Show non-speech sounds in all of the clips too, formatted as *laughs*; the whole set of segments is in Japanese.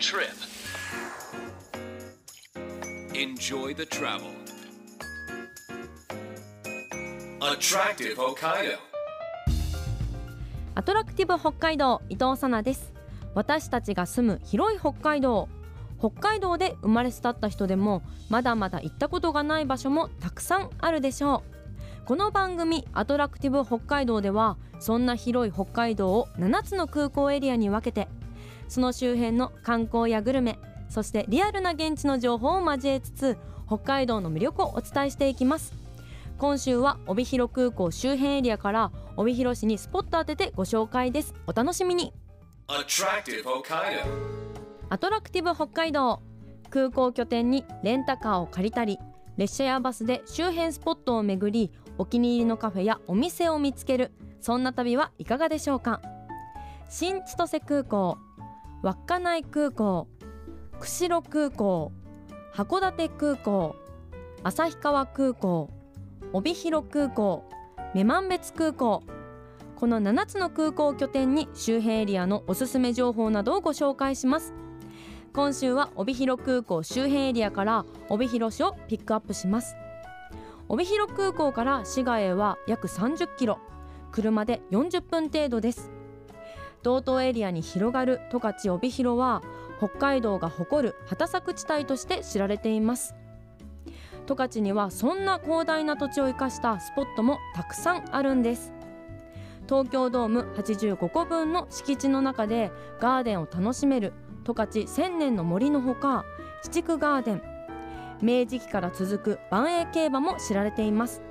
trip. Enjoy the travel. Attractive Hokkaido. アトラクティブ北海道伊藤さなです私たちが住む広い北海道北海道で生まれ育った人でもまだまだ行ったことがない場所もたくさんあるでしょうこの番組アトラクティブ北海道ではそんな広い北海道を7つの空港エリアに分けてその周辺の観光やグルメそしてリアルな現地の情報を交えつつ北海道の魅力をお伝えしていきます。今週は帯広空港周辺エリアから帯広市にスポット当ててご紹介です。お楽しみに.アトラクティブ北海道。空港拠点にレンタカーを借りたり列車やバスで周辺スポットを巡りお気に入りのカフェやお店を見つける。そんな旅はいかがでしょうか？新千歳空港稚内空港釧路空港函館空港旭川空港帯広空港女満別空港。この7つの空港を拠点に周辺エリアのおすすめ情報などをご紹介します。今週は帯広空港周辺エリアから帯広市をピックアップします。帯広空港から市街へは約30キロ。車で40分程度です。道東エリアに広がる十勝帯広は北海道が誇る畑作地帯として知られています。十勝にはそんな広大な土地を生かしたスポットもたくさんあるんです。東京ドーム85個分の敷地の中でガーデンを楽しめる十勝千年の森のほか七区ガーデン明治期から続く万栄競馬も知られています。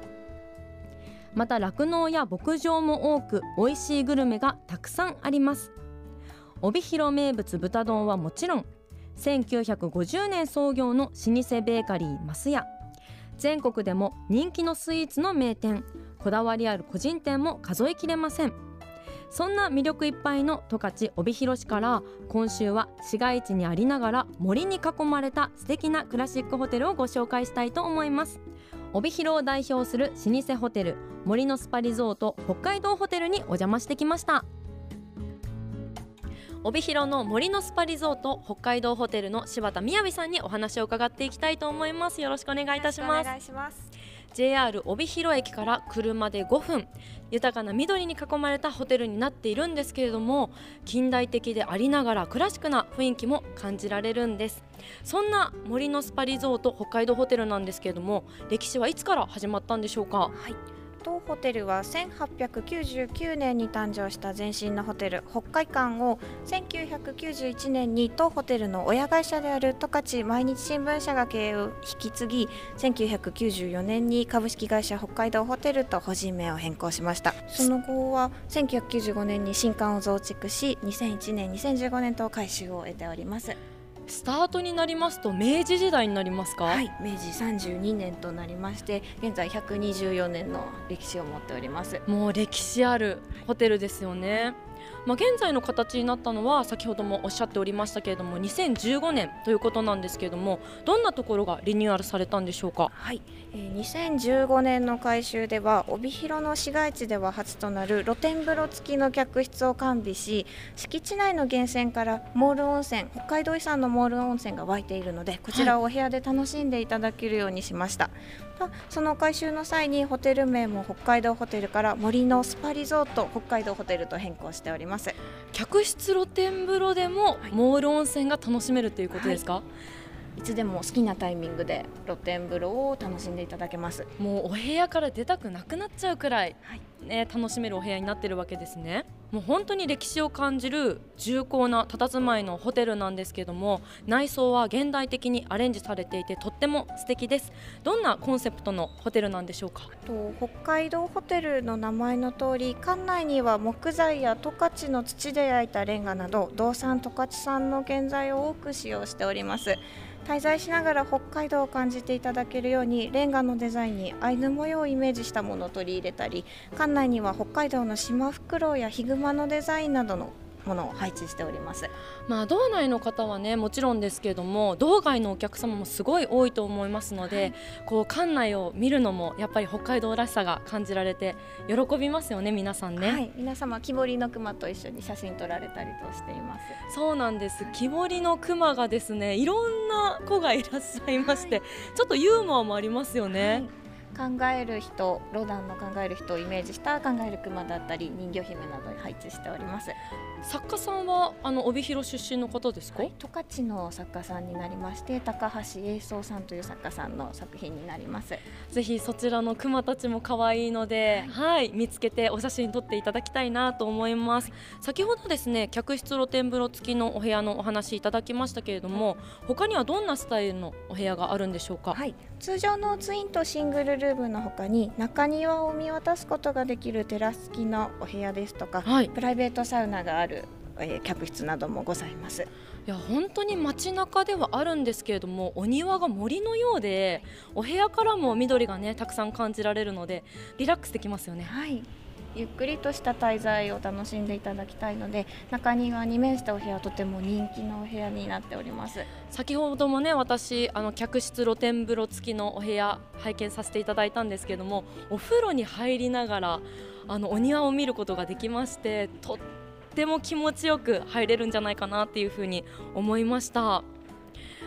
また酪農や牧場も多く美味しいグルメがたくさんあります。帯広名物豚丼はもちろん1950年創業の老舗ベーカリーますや全国でも人気のスイーツの名店。こだわりある個人店も数えきれません。そんな魅力いっぱいの十勝帯広市から今週は市街地にありながら森に囲まれた素敵なクラシックホテルをご紹介したいと思います。帯広を代表する老舗ホテル森のスパリゾート北海道ホテルにお邪魔してきました。帯広の森のスパリゾート北海道ホテルの柴田雅さんにお話を伺っていきたいと思います。よろしくお願いいたします。お願いします。JR 帯広駅から車で5分。豊かな緑に囲まれたホテルになっているんですけれども近代的でありながらクラシックな雰囲気も感じられるんです。そんな森のスパリゾート北海道ホテルなんですけれども歴史はいつから始まったんでしょうか？はい。当ホテルは1899年に誕生した前身のホテル北海館を1991年に当ホテルの親会社である十勝毎日新聞社が経営を引き継ぎ1994年に株式会社北海道ホテルと法人名を変更しました。その後は1995年に新館を増築し2001年2015年と改修を得ております。スタートになりますと明治時代になりますか、はい、明治32年となりまして現在124年の歴史を持っておりますもう歴史あるホテルですよね。まあ、現在の形になったのは先ほどもおっしゃっておりましたけれども2015年ということなんですけれどもどんなところがリニューアルされたんでしょうか？はい、えー2015年の改修では帯広の市街地では初となる露天風呂付きの客室を完備し敷地内の源泉からモール温泉北海道遺産のモール温泉が湧いているのでこちらをお部屋で楽しんでいただけるようにしました、まあその改修の際にホテル名も北海道ホテルから森のスパリゾート北海道ホテルと変更しております。客室露天風呂でもモール温泉が楽しめるということですか、いつでも好きなタイミングで露天風呂を楽しんでいただけます。もうお部屋から出たくなくなっちゃうくらい、はいね、楽しめるお部屋になってるわけですね。もう本当に歴史を感じる重厚な佇まいのホテルなんですけども内装は現代的にアレンジされていてとっても素敵です。どんなコンセプトのホテルなんでしょうか？と北海道ホテルの名前の通り館内には木材や十勝の土で焼いたレンガなど道産十勝産の建材を多く使用しております。滞在しながら北海道を感じていただけるようにレンガのデザインにアイヌ模様をイメージしたものを取り入れたり館内には北海道のシマフクロウやヒグマのデザインなどのものを配置しております。まあ道内の方はねもちろんですけれども道外のお客様もすごい多いと思いますので、はい、こう館内を見るのもやっぱり北海道らしさが感じられて喜びますよね皆さんね、はい、皆様木彫りの熊と一緒に写真撮られたりとしています。そうなんです。木彫りの熊がですねいろんな子がいらっしゃいまして、はい、ちょっとユーモアもありますよね、考える人ロダンの考える人をイメージした考える熊だったり人魚姫などに配置しております。作家さんはあの帯広出身の方ですか、はい、十勝の作家さんになりまして高橋栄壮さんという作家さんの作品になります。ぜひそちらの熊たちも可愛いので、はい、はい、見つけてお写真撮っていただきたいなと思います、はい、先ほどですね客室露天風呂付きのお部屋のお話いただきましたけれども他にはどんなスタイルのお部屋があるんでしょうか？はい通常のツインとシングルルームの他に中庭を見渡すことができるテラス付きのお部屋ですとか、はい、プライベートサウナがあるえー、客室などもございます。いや本当に街中ではあるんですけれどもお庭が森のようでお部屋からも緑がねたくさん感じられるのでリラックスできますよね。はいゆっくりとした滞在を楽しんでいただきたいので中庭に面したお部屋とても人気のお部屋になっております。先ほどもね私あの客室露天風呂付きのお部屋拝見させていただいたんですけどもお風呂に入りながらあのお庭を見ることができましてとっても気持ちよく入れるんじゃないかなっていうふうに思いました。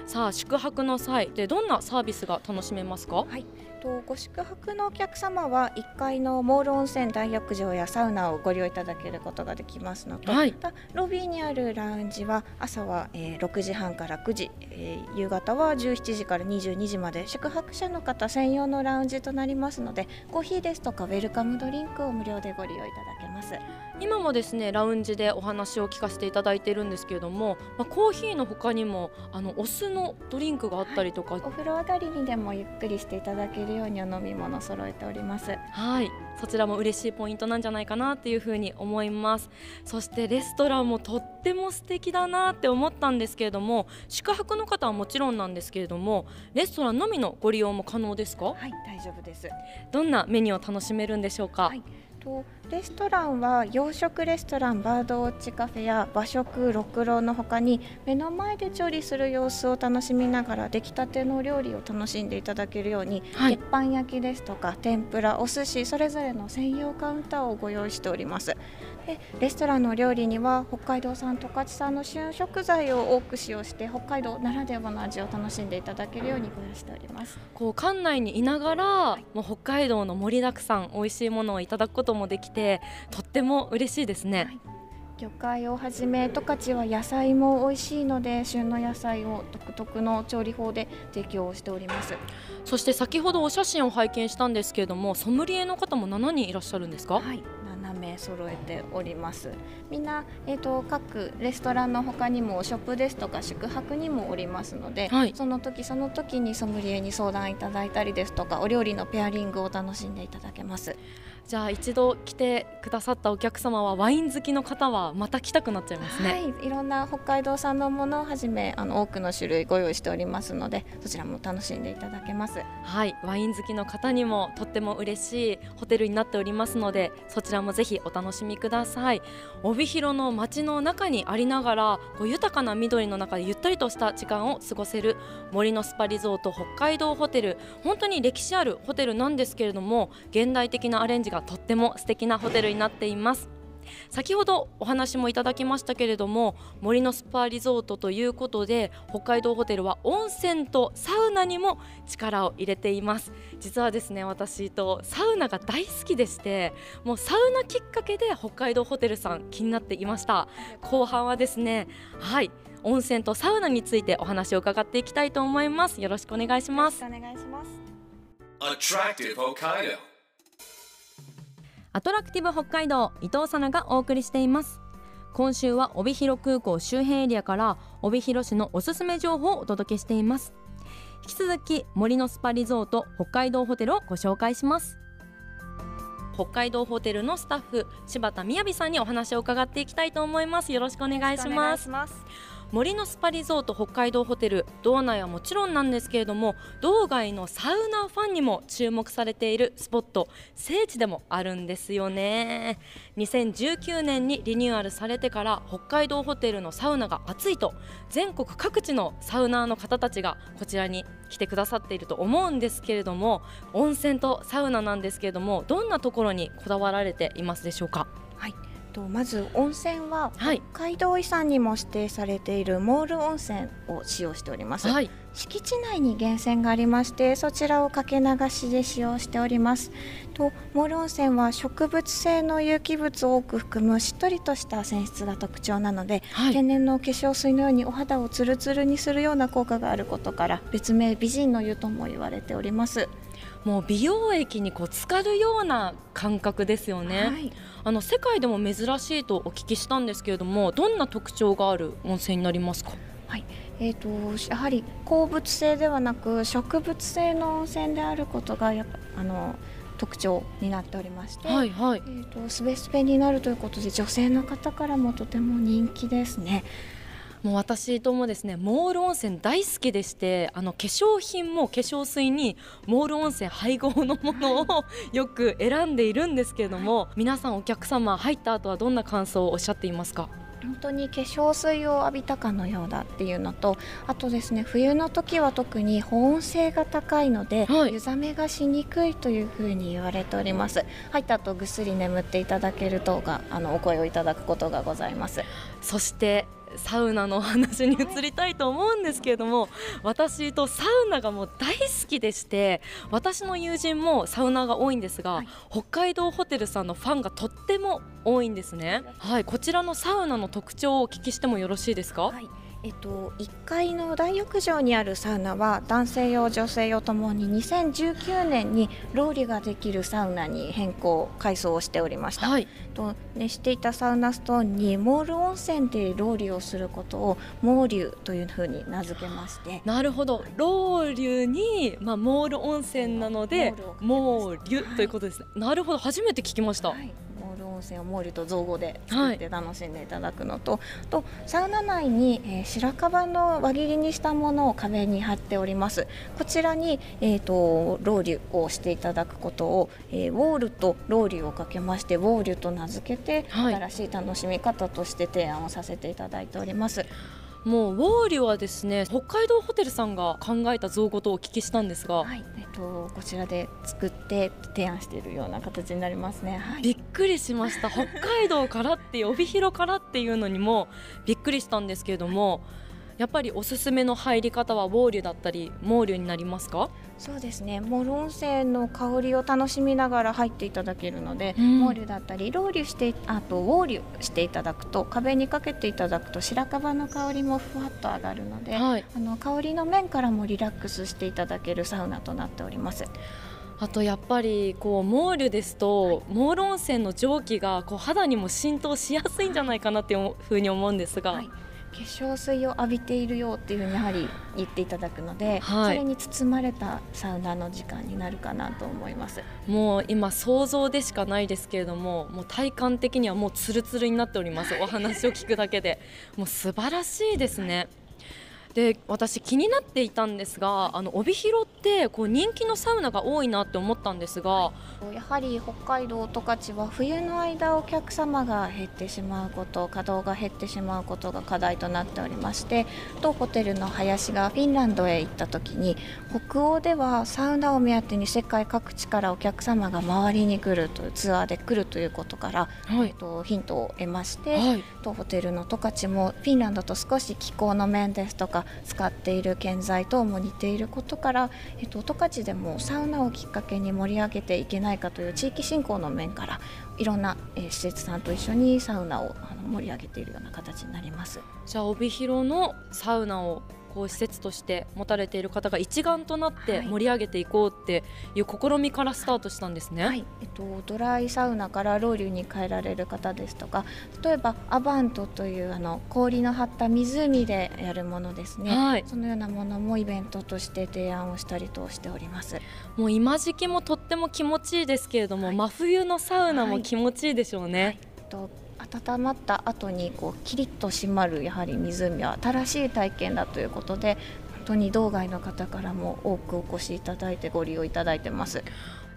さあ宿泊の際でどんなサービスが楽しめますか、はい。とご宿泊のお客様は1階のモール温泉大浴場やサウナをご利用いただけることができますのと、はい、ロビーにあるラウンジは朝は、えー、6時半から9時、えー、夕方は17時から22時まで宿泊者の方専用のラウンジとなりますのでコーヒーですとかウェルカムドリンクを無料でご利用いただけます。今もですねラウンジでお話を聞かせていただいてるんですけれども、まあ、コーヒーの他にもあのお酢のドリンクがあったりとか、はい、お風呂上がりにでもゆっくりしていただけるようにお飲み物揃えております。はいそちらも嬉しいポイントなんじゃないかなっていうふうに思います。そしてレストランもとっても素敵だなって思ったんですけれども宿泊の方はもちろんなんですけれどもレストランのみのご利用も可能ですか？はい大丈夫です。どんなメニューを楽しめるんでしょうか、はいとレストランは洋食レストランバードウォッチカフェや和食六郎のほかに目の前で調理する様子を楽しみながら出来たての料理を楽しんでいただけるように、はい、鉄板焼きですとか天ぷらお寿司それぞれの専用カウンターをご用意しております。でレストランの料理には北海道産十勝産の旬食材を多く使用して北海道ならではの味を楽しんでいただけるようにご用意しております。こう館内にいながら、はい、もう北海道の盛りだくさん美味しいものをいただくこともできてとっても嬉しいですね、はい。魚介をはじめ十勝は野菜も美味しいので旬の野菜を独特の調理法で提供しております。そして先ほどお写真を拝見したんですけれどもソムリエの方も7人いらっしゃるんですか？はい。名揃えております。みんな、えーと、各レストランの他にもショップですとか宿泊にもおりますので、はい、その時その時にソムリエに相談いただいたりですとかお料理のペアリングを楽しんでいただけますじゃあ一度来てくださったお客様はワイン好きの方はまた来たくなっちゃいますね。はい、いろんな北海道産のものをはじめあの多くの種類ご用意しておりますのでそちらも楽しんでいただけます。はいワイン好きの方にもとっても嬉しいホテルになっておりますのでそちらもぜひお楽しみください。帯広の街の中にありながらこう豊かな緑の中でゆったりとした時間を過ごせる森のスパリゾート北海道ホテル本当に歴史あるホテルなんですけれども現代的なアレンジがとっても素敵なホテルになっています。先ほどお話もいただきましたけれども森のスパリゾートということで北海道ホテルは温泉とサウナにも力を入れています。実はですね私とサウナが大好きでしてもうサウナきっかけで北海道ホテルさん気になっていました。後半はですねはい温泉とサウナについてお話を伺っていきたいと思います。よろしくお願いします。お願いします。Attractive Hokkaido アトラクティブ北海道伊藤さながお送りしています。今週は帯広空港周辺エリアから帯広市のおすすめ情報をお届けしています。引き続き森のスパリゾート北海道ホテルをご紹介します。北海道ホテルのスタッフ柴田雅さんにお話を伺っていきたいと思います。よろしくお願いします。森のスパリゾート北海道ホテル道内はもちろんなんですけれども道外のサウナファンにも注目されているスポット聖地でもあるんですよね。2019年にリニューアルされてから北海道ホテルのサウナが熱いと全国各地のサウナーの方たちがこちらに来てくださっていると思うんですけれども温泉とサウナなんですけれどもどんなところにこだわられていますでしょうか？はい。とまず温泉ははい。北海道遺産にも指定されているモール温泉を使用しております、はい。敷地内に源泉がありましてそちらをかけ流しで使用しております。とモール温泉は植物性の有機物を多く含むしっとりとした泉質が特徴なので、はい。天然の化粧水のようにお肌をツルツルにするような効果があることから別名美人の湯とも言われておりますもう美容液にこう浸かるような感覚ですよね、はい。あの世界でも珍しいとお聞きしたんですけれどもどんな特徴がある温泉になりますか？えー、とやはり鉱物性ではなく植物性の温泉であることがやっぱあの特徴になっておりまして、はいはい。えー、とスベスペになるということで女性の方からもとても人気ですね。もう私ともですねモール温泉大好きでしてあの化粧品も化粧水にモール温泉配合のものをよく選んでいるんですけれども皆さんお客様入った後はどんな感想をおっしゃっていますか？本当に化粧水を浴びたかのようだっていうのとあとですね冬の時は特に保温性が高いので、はい。湯冷めがしにくいというふうに言われております。入った後ぐっすり眠っていただけるとがあのお声をいただくことがございます。そしてサウナの話に移りたいと思うんですけれども私とサウナがもう大好きでして私の友人もサウナが多いんですが、はい北海道ホテルさんのファンがとっても多いんですねはいこちらのサウナの特徴をお聞きしてもよろしいですか、はい。えっと、1階の大浴場にあるサウナは男性用女性用ともに2019年にロウリュができるサウナに変更改装をしておりました、はい。と熱していたサウナストーンにモール温泉でロウリュをすることをモーリュというふうに名付けまして。なるほど。ロウリュに、まあ、モール温泉なのでモーリュということですね、なるほど。初めて聞きました、はい、温泉をモーリュと造語で作って楽しんでいただくのと,、とサウナ内に、えー白樺の輪切りにしたものを壁に貼っております。こちらに、えー、とロウリュをしていただくことを、えーウォールとロウリュをかけましてウォーリュと名付けて、はい。新しい楽しみ方として提案をさせていただいておりますもうウォーリュはですね北海道ホテルさんが考えた造語とお聞きしたんですが、はい、えっとこちらで作って提案しているような形になりますね。はい。びっくりしました北海道からって帯広からっていうのにもびっくりしたんですけれどもやっぱりおすすめの入り方はウォーリュだったりモーリュになりますか？そうですね。モール温泉の香りを楽しみながら入っていただけるので、うんモーリュだったりロウリュしてあとウォーリュしていただくと壁にかけていただくと白樺の香りもふわっと上がるので、はいあの香りの面からもリラックスしていただけるサウナとなっております。あとやっぱりこうモーリュですと、モール温泉の蒸気がこう肌にも浸透しやすいんじゃないかなっていうふうに思うんですが、はい。化粧水を浴びているよっていうふうにやはり言っていただくので、はいそれに包まれたサウナの時間になるかなと思います。もう今想像でしかないですけれどももう体感的にはもうツルツルになっておりますお話を聞くだけでもう素晴らしいですね。で私気になっていたんですがあの帯広ってこう人気のサウナが多いなって思ったんですが、やはり北海道十勝は冬の間お客様が減ってしまうこと稼働が減ってしまうことが課題となっておりまして当ホテルの林がフィンランドへ行った時に北欧ではサウナを目当てに世界各地からお客様が回りに来るというツアーで来るということから、はい。えっと、ヒントを得まして、はい、当ホテルの十勝もフィンランドと少し気候の面ですとか使っている建材等も似ていることから、えっと、十勝でもサウナをきっかけに盛り上げていけないかという地域振興の面からいろんな、えー施設さんと一緒にサウナをあの盛り上げているような形になります。じゃあ帯広のサウナをこう施設として持たれている方が一丸となってはい。盛り上げていこうっていう試みからスタートしたんですね。はい。えっと、ドライサウナからロウリュに変えられる方ですとか例えばアバントというあの氷の張った湖でやるものですね、はい。そのようなものもイベントとして提案をしたりとしております。もう今時期もとっても気持ちいいですけれども、はい。真冬のサウナもはい。気持ちいいでしょうね。温まった後にこうキリッと締まるやはり湖は新しい体験だということで本当に道外の方からも多くお越しいただいてご利用いただいてます。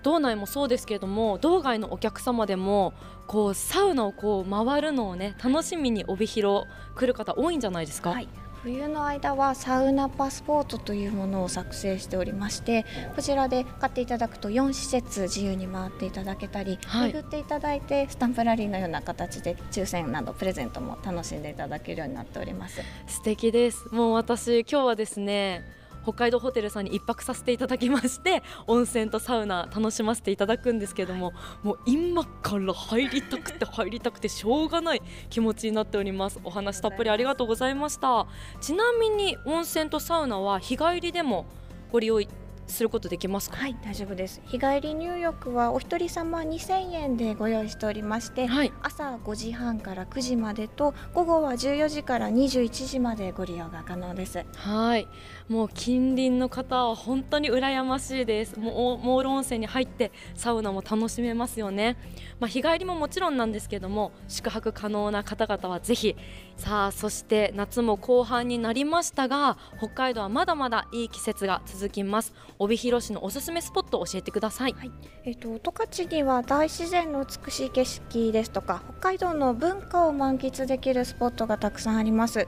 道内もそうですけれども道外のお客様でもこうサウナをこう回るのをね楽しみに帯広来る方多いんじゃないですか、はい冬の間はサウナパスポートというものを作成しておりましてこちらで買っていただくと4施設自由に回っていただけたり、はい巡っていただいてスタンプラリーのような形で抽選などプレゼントも楽しんでいただけるようになっております。素敵ですもう私今日はですね北海道ホテルさんに一泊させていただきまして *laughs* 温泉とサウナ楽しませていただくんですけどももう今から入りたくて入りたくてしょうがない気持ちになっております。お話たっぷりありがとうございました。ちなみに温泉とサウナは日帰りでもご利用することできますか？はい大丈夫です。日帰り入浴はお一人様2000円でご用意しておりましてはい。朝5時半から9時までと午後は14時から21時までご利用が可能です。はい。もう近隣の方は本当に羨ましいです。もうモール温泉に入ってサウナも楽しめますよね。まあ、日帰りももちろんなんですけども宿泊可能な方々はぜひ。さあそして夏も後半になりましたが北海道はまだまだいい季節が続きます帯広市のおすすめスポットを教えてください。はい。えっと十勝には大自然の美しい景色ですとか北海道の文化を満喫できるスポットがたくさんあります。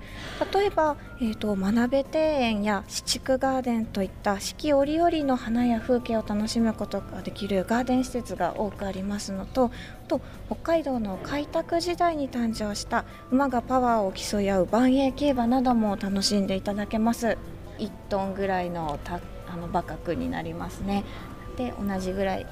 例えば、えっと真鍋庭園や四畜ガーデンといった四季折々の花や風景を楽しむことができるガーデン施設が多くありますのとあと北海道の開拓時代に誕生した馬がパワーを競い合う万栄競馬なども楽しんでいただけます。1トンぐらいのあの馬角になりますね。で同じぐらい、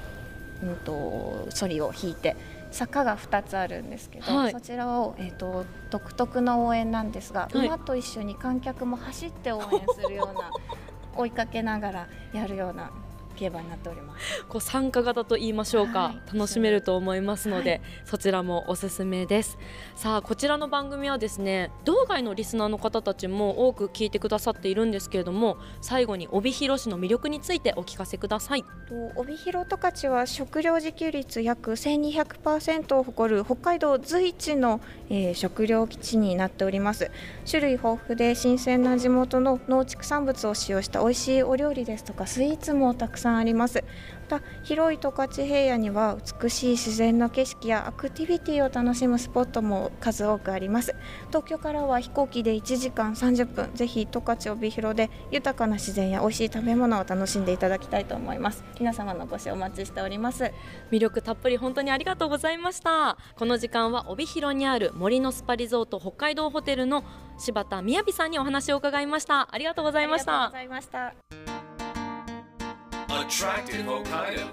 うん、とソリを引いて坂が2つあるんですけど、はい。そちらを、えー、と独特の応援なんですが、はい。馬と一緒に観客も走って応援するような *laughs* 追いかけながらやるような競馬になっております。こう参加型と言いましょうか、はい楽しめると思いますので、はいそちらもおすすめです。さあこちらの番組はですね道外のリスナーの方たちも多く聞いてくださっているんですけれども最後に帯広市の魅力についてお聞かせください。と帯広十勝は食料自給率約1200%を誇る北海道随一の、えー食料基地になっております。種類豊富で新鮮な地元の農畜産物を使用した美味しいお料理ですとかスイーツもたくさんあります。また広い十勝平野には美しい自然の景色やアクティビティを楽しむスポットも数多くあります。東京からは飛行機で1時間30分。ぜひ十勝帯広で豊かな自然や美味しい食べ物を楽しんでいただきたいと思います。皆様のご視聴お待ちしております。魅力たっぷり本当にありがとうございました。この時間は帯広にある森のスパリゾート北海道ホテルの柴田雅さんにお話を伺いました。ありがとうございました。ありがとうございました Attractive Hokkaido.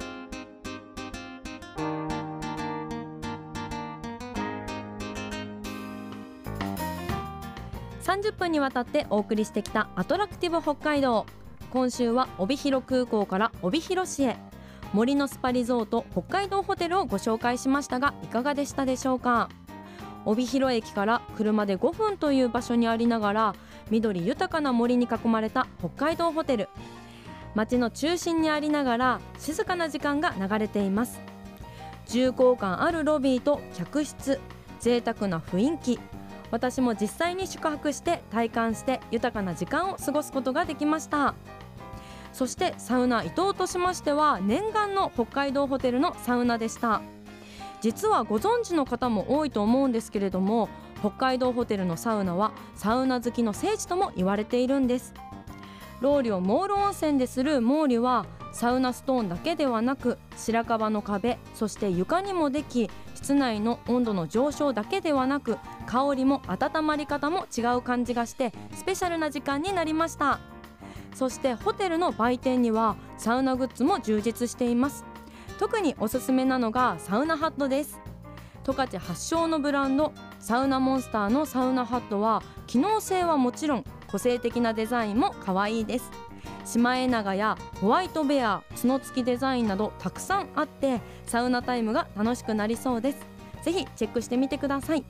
30分にわたってお送りしてきたアトラクティブ北海道今週は帯広空港から帯広市へ。森のスパリゾート北海道ホテルをご紹介しましたがいかがでしたでしょうか？帯広駅から車で5分という場所にありながら緑豊かな森に囲まれた北海道ホテル。街の中心にありながら静かな時間が流れています。重厚感あるロビーと客室贅沢な雰囲気。私も実際に宿泊して体感して豊かな時間を過ごすことができました。そしてサウナ伊東としましては念願の北海道ホテルのサウナでした。実はご存知の方も多いと思うんですけれども北海道ホテルのサウナはサウナ好きの聖地とも言われているんです。ロウリをモール温泉でする毛利はサウナストーンだけではなく白樺の壁そして床にもでき室内の温度の上昇だけではなく香りも温まり方も違う感じがしてスペシャルな時間になりました。そしてホテルの売店にはサウナグッズも充実しています。特におすすめなのがサウナハットです。十勝発祥のブランドサウナモンスターのサウナハットは機能性はもちろん個性的なデザインも可愛いです。シマエナガやホワイトベア角付きデザインなどたくさんあってサウナタイムが楽しくなりそうです。ぜひチェックしてみてください。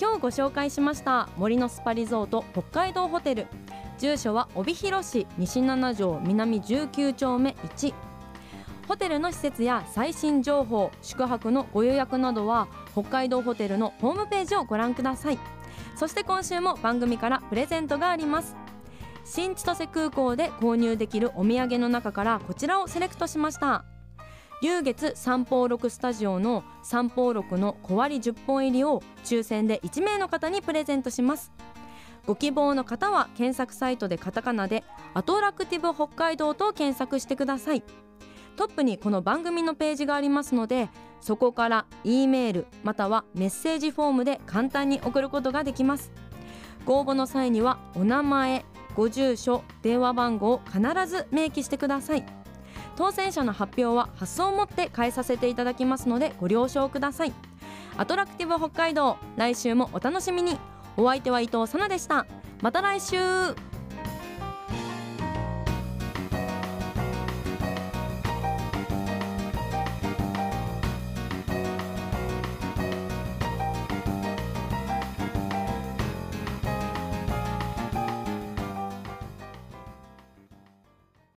今日ご紹介しました森のスパリゾート北海道ホテル。住所は帯広市西7条南19丁目1ホテルの施設や最新情報宿泊のご予約などは北海道ホテルのホームページをご覧ください。そして今週も番組からプレゼントがあります。新千歳空港で購入できるお土産の中からこちらをセレクトしました。龍月三宝六スタジオの三宝六の小割10本入りを抽選で1名の方にプレゼントします。ご希望の方は検索サイトでカタカナでアトラクティブ北海道と検索してください。トップにこの番組のページがありますのでそこから E メールまたはメッセージフォームで簡単に送ることができます。ご応募の際にはお名前ご住所電話番号を必ず明記してください。当選者の発表は発送をもって返させていただきますのでご了承ください。アトラクティブ北海道来週もお楽しみに。お相手は伊藤さなでした。また来週。